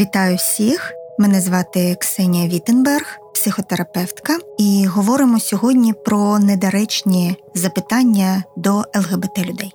Вітаю всіх! Мене звати Ксенія Вітенберг, психотерапевтка, і говоримо сьогодні про недоречні запитання до ЛГБТ людей.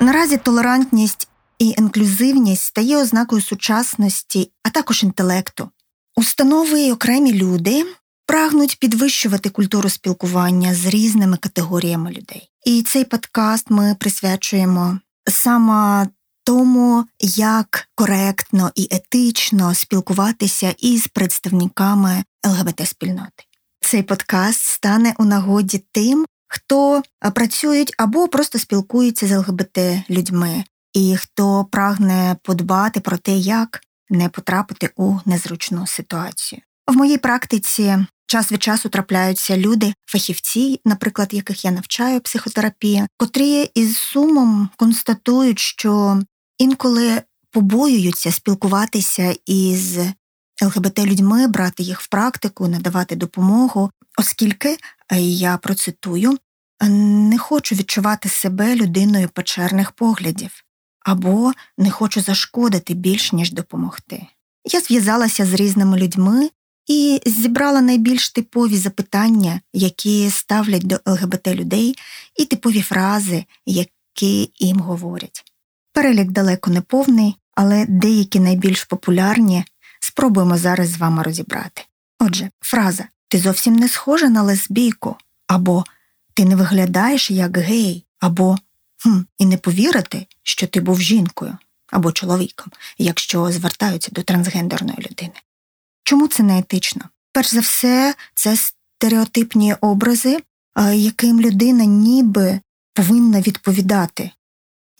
Наразі толерантність і інклюзивність стає ознакою сучасності, а також інтелекту. Установи і окремі люди прагнуть підвищувати культуру спілкування з різними категоріями людей. І цей подкаст ми присвячуємо саме тому, як коректно і етично спілкуватися із представниками ЛГБТ-спільноти. Цей подкаст стане у нагоді тим, хто працюють або просто спілкуються з ЛГБТ людьми, і хто прагне подбати про те, як не потрапити у незручну ситуацію. В моїй практиці час від часу трапляються люди, фахівці, наприклад, яких я навчаю психотерапії, котрі із сумом констатують, що інколи побоюються спілкуватися із ЛГБТ-людьми, брати їх в практику, надавати допомогу, оскільки е, я процитую, не хочу відчувати себе людиною печерних поглядів або не хочу зашкодити більш ніж допомогти. Я зв'язалася з різними людьми і зібрала найбільш типові запитання, які ставлять до ЛГБТ людей, і типові фрази, які їм говорять. Перелік далеко не повний, але деякі найбільш популярні спробуємо зараз з вами розібрати. Отже, фраза Ти зовсім не схожа на лесбійку, або Ти не виглядаєш як гей, або «Хм, І не повірити, що ти був жінкою або чоловіком, якщо звертаються до трансгендерної людини. Чому це не етично? Перш за все, це стереотипні образи, яким людина ніби повинна відповідати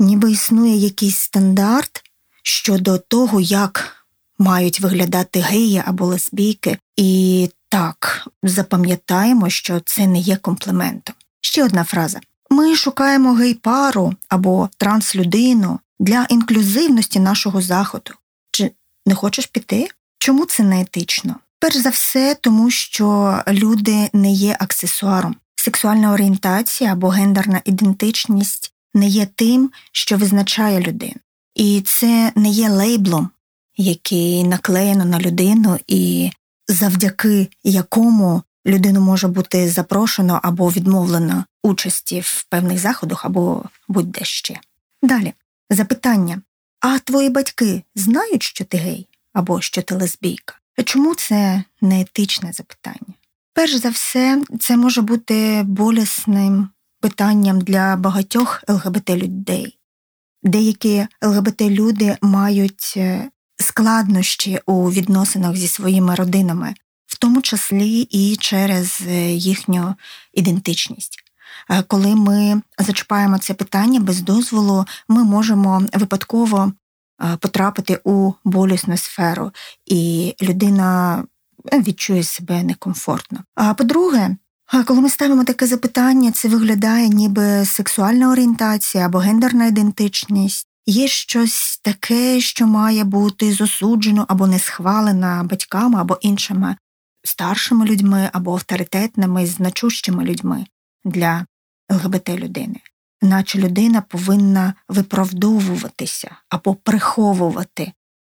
ніби існує якийсь стандарт щодо того, як мають виглядати геї або лесбійки, і так запам'ятаємо, що це не є компліментом. Ще одна фраза: ми шукаємо гей-пару або транслюдину для інклюзивності нашого заходу. Чи не хочеш піти? Чому це не етично? Перш за все, тому що люди не є аксесуаром. Сексуальна орієнтація або гендерна ідентичність не є тим, що визначає людину. І це не є лейблом, який наклеєно на людину, і завдяки якому людину може бути запрошено або відмовлено участі в певних заходах або будь-де ще. Далі запитання: а твої батьки знають, що ти гей або що ти лесбійка? Чому це не етичне запитання? Перш за все, це може бути болісним питанням для багатьох ЛГБТ людей. Деякі ЛГБТ люди мають е, складнощі у відносинах зі своїми родинами, в тому числі і через е, їхню ідентичність. Е, коли ми зачіпаємо це питання без дозволу, ми можемо випадково потрапити у болісну сферу, і людина відчує себе некомфортно. А по-друге, коли ми ставимо таке запитання, це виглядає ніби сексуальна орієнтація або гендерна ідентичність. Є щось таке, що має бути засуджено або не схвалено батьками або іншими старшими людьми або авторитетними, значущими людьми для ЛГБТ людини, наче людина повинна виправдовуватися або приховувати,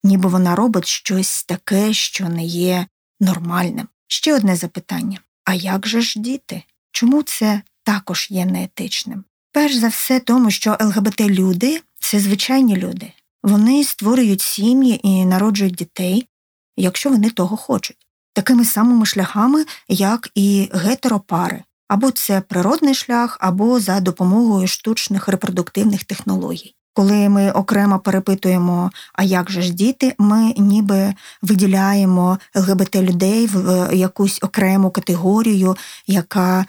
ніби вона робить щось таке, що не є нормальним. Ще одне запитання. А як же ж діти? Чому це також є неетичним? Перш за все, тому що ЛГБТ люди це звичайні люди. Вони створюють сім'ї і народжують дітей, якщо вони того хочуть, такими самими шляхами, як і гетеропари, або це природний шлях, або за допомогою штучних репродуктивних технологій. Коли ми окремо перепитуємо, а як же ж діти, ми ніби виділяємо ЛГБТ людей в якусь окрему категорію, яка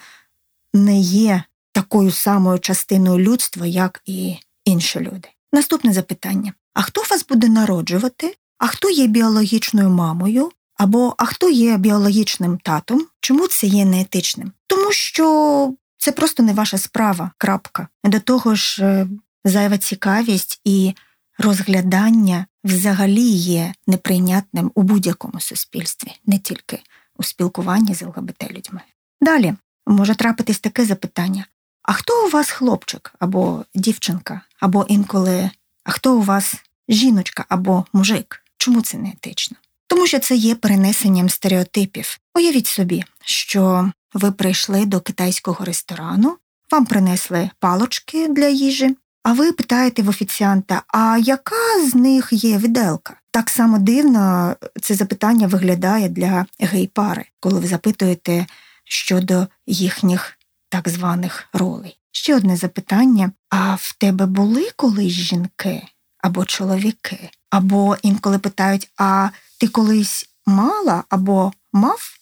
не є такою самою частиною людства, як і інші люди. Наступне запитання: а хто вас буде народжувати? А хто є біологічною мамою? Або а хто є біологічним татом? Чому це є неетичним? Тому що це просто не ваша справа. крапка. До того ж, е, зайва цікавість і розглядання взагалі є неприйнятним у будь-якому суспільстві, не тільки у спілкуванні з ЛГБТ людьми. Далі може трапитись таке запитання: а хто у вас хлопчик або дівчинка, або інколи, а хто у вас жіночка або мужик. Чому це не етично? Тому що це є перенесенням стереотипів. Уявіть собі, що ви прийшли до китайського ресторану, вам принесли палочки для їжі, а ви питаєте в офіціанта, а яка з них є виделка? Так само дивно це запитання виглядає для гей-пари, коли ви запитуєте щодо їхніх так званих ролей. Ще одне запитання: а в тебе були колись жінки або чоловіки? Або інколи питають: а ти колись мала або мав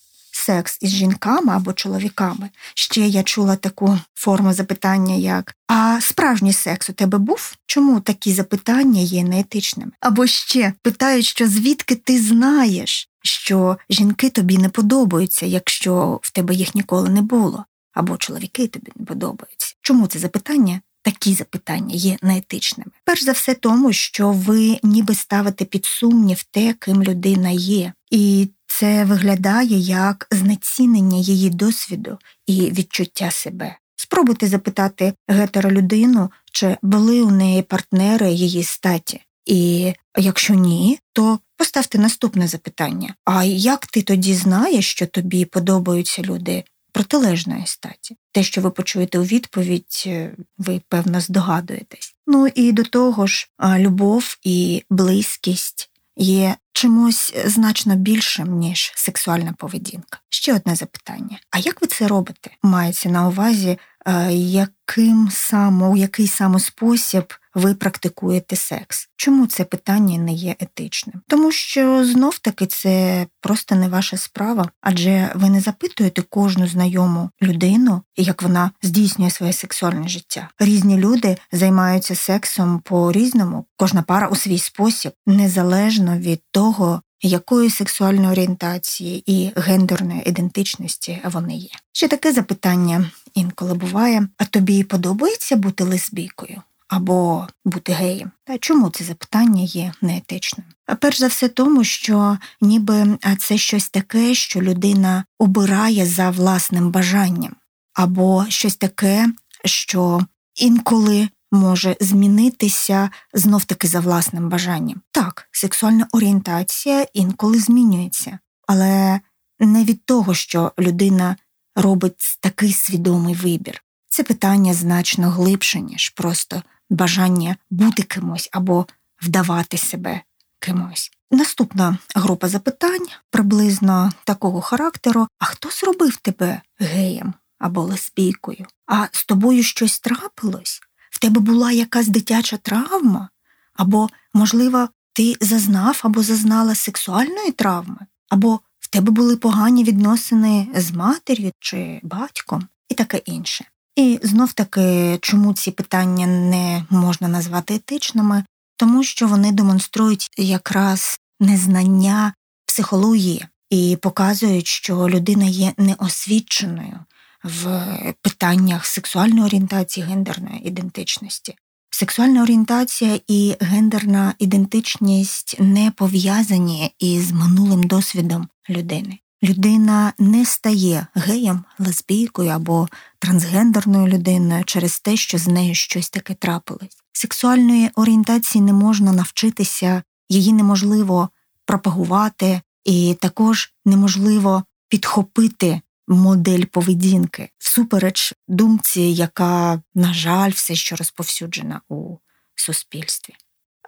секс із жінками або чоловіками. Ще я чула таку форму запитання, як а справжній секс у тебе був? Чому такі запитання є неетичними? Або ще питають, що звідки ти знаєш, що жінки тобі не подобаються, якщо в тебе їх ніколи не було, або чоловіки тобі не подобаються. Чому це запитання? Такі запитання є неетичними. Перш за все, тому що ви ніби ставите під сумнів те, ким людина є, і це виглядає як знецінення її досвіду і відчуття себе. Спробуйте запитати гетеролюдину, чи були у неї партнери її статі. І якщо ні, то поставте наступне запитання: а як ти тоді знаєш, що тобі подобаються люди протилежної статі? Те, що ви почуєте у відповідь, е, ви певно здогадуєтесь. Ну і до того ж, любов і близькість є чимось значно більшим, ніж сексуальна поведінка. Ще одне запитання: а як ви це робите? Мається на увазі, е, яким саме, у який саме спосіб ви практикуєте секс? Чому це питання не є етичним? Тому що знов таки це просто не ваша справа, адже ви не запитуєте кожну знайому людину, як вона здійснює своє сексуальне життя. Різні люди займаються сексом по різному, кожна пара у свій спосіб, незалежно від того. Якої сексуальної орієнтації і гендерної ідентичності вони є? Ще таке запитання інколи буває: а тобі подобається бути лесбійкою? Або бути геєм. Та чому це запитання є неетичним? Перш за все, тому що ніби це щось таке, що людина обирає за власним бажанням, або щось таке, що інколи може змінитися знов таки за власним бажанням. Так, сексуальна орієнтація інколи змінюється, але не від того, що людина робить такий свідомий вибір. Це питання значно глибше, ніж просто бажання бути кимось або вдавати себе кимось. Наступна група запитань приблизно такого характеру: а хто зробив тебе геєм або лесбійкою? А з тобою щось трапилось? В тебе була якась дитяча травма? Або, можливо, ти зазнав або зазнала сексуальної травми, або в тебе були погані відносини з матір'ю чи батьком, і таке інше. І знов таки, чому ці питання не можна назвати етичними, тому що вони демонструють якраз незнання психології і показують, що людина є неосвіченою в питаннях сексуальної орієнтації, гендерної ідентичності. Сексуальна орієнтація і гендерна ідентичність не пов'язані із минулим досвідом людини людина не стає геєм, лесбійкою або трансгендерною людиною через те, що з нею щось таке трапилось. Сексуальної орієнтації не можна навчитися, її неможливо пропагувати, і також неможливо підхопити модель поведінки всупереч думці, яка, на жаль, все ще розповсюджена у суспільстві.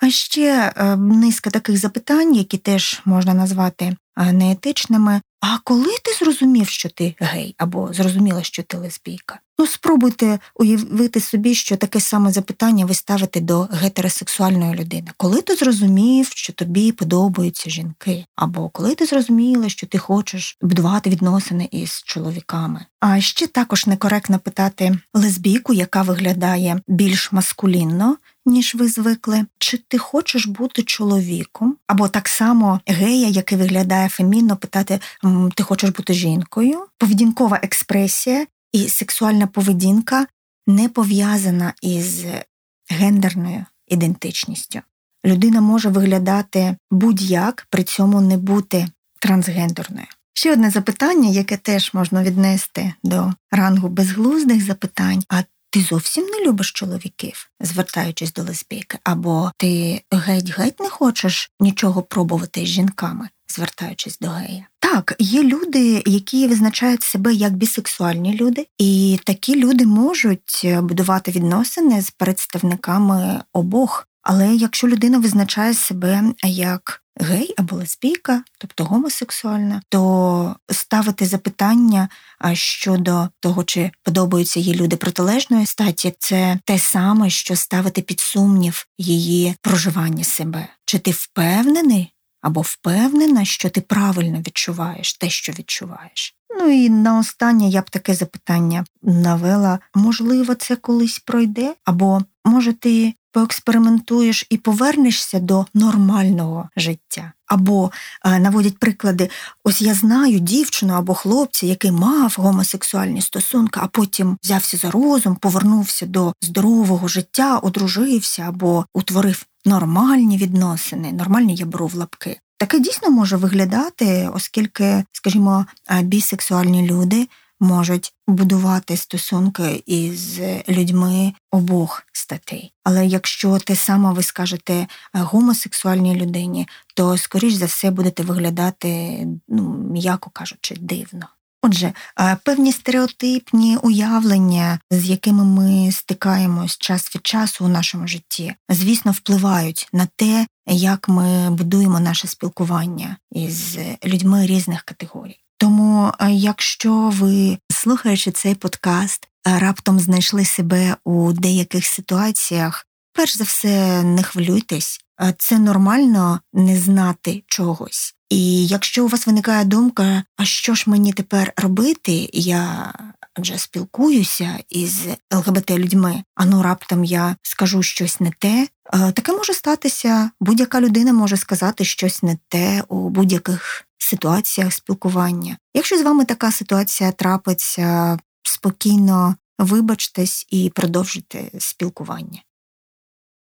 А ще е, низка таких запитань, які теж можна назвати е, неетичними. А коли ти зрозумів, що ти гей, або зрозуміла, що ти лесбійка? Ну, спробуйте уявити собі, що таке саме запитання ви ставите до гетеросексуальної людини. Коли ти зрозумів, що тобі подобаються жінки, або коли ти зрозуміла, що ти хочеш будувати відносини із чоловіками? А ще також некоректно питати лесбійку, яка виглядає більш маскулінно, ніж ви звикли, чи ти хочеш бути чоловіком, або так само гея, який виглядає фемінно, питати ти хочеш бути жінкою, поведінкова експресія і сексуальна поведінка не пов'язана із гендерною ідентичністю. Людина може виглядати будь-як, при цьому не бути трансгендерною. Ще одне запитання, яке теж можна віднести до рангу безглуздих запитань, а ти зовсім не любиш чоловіків, звертаючись до лесбійки, або ти геть-геть не хочеш нічого пробувати з жінками, звертаючись до гея. Так, є люди, які визначають себе як бісексуальні люди, і такі люди можуть будувати відносини з представниками обох. Але якщо людина визначає себе як гей або лесбійка, тобто гомосексуальна, то ставити запитання щодо того, чи подобаються їй люди протилежної статі, це те саме, що ставити під сумнів її проживання себе. Чи ти впевнений або впевнена, що ти правильно відчуваєш те, що відчуваєш? Ну і на останнє я б таке запитання навела: можливо, це колись пройде, або може ти поекспериментуєш і повернешся до нормального життя. Або е, наводять приклади: ось я знаю дівчину або хлопця, який мав гомосексуальні стосунки, а потім взявся за розум, повернувся до здорового життя, одружився або утворив нормальні відносини, нормальні я беру в лапки. Таке дійсно може виглядати, оскільки, скажімо, е, бісексуальні люди можуть будувати стосунки із людьми обох статей. Але якщо те саме ви скажете е, гомосексуальній людині, то скоріш за все будете виглядати, ну м'яко кажучи, дивно. Отже, е, певні стереотипні уявлення, з якими ми стикаємось час від часу у нашому житті, звісно, впливають на те, як ми будуємо наше спілкування із людьми різних категорій. Тому, е, якщо ви слухаючи цей подкаст, е, раптом знайшли себе у деяких ситуаціях, перш за все, не хвилюйтесь, е, це нормально не знати чогось. І якщо у вас виникає думка, а що ж мені тепер робити, я адже спілкуюся із ЛГБТ людьми, а ну раптом я скажу щось не те. Таке може статися. Будь-яка людина може сказати щось не те у будь-яких ситуаціях спілкування. Якщо з вами така ситуація трапиться, спокійно вибачтесь і продовжуйте спілкування.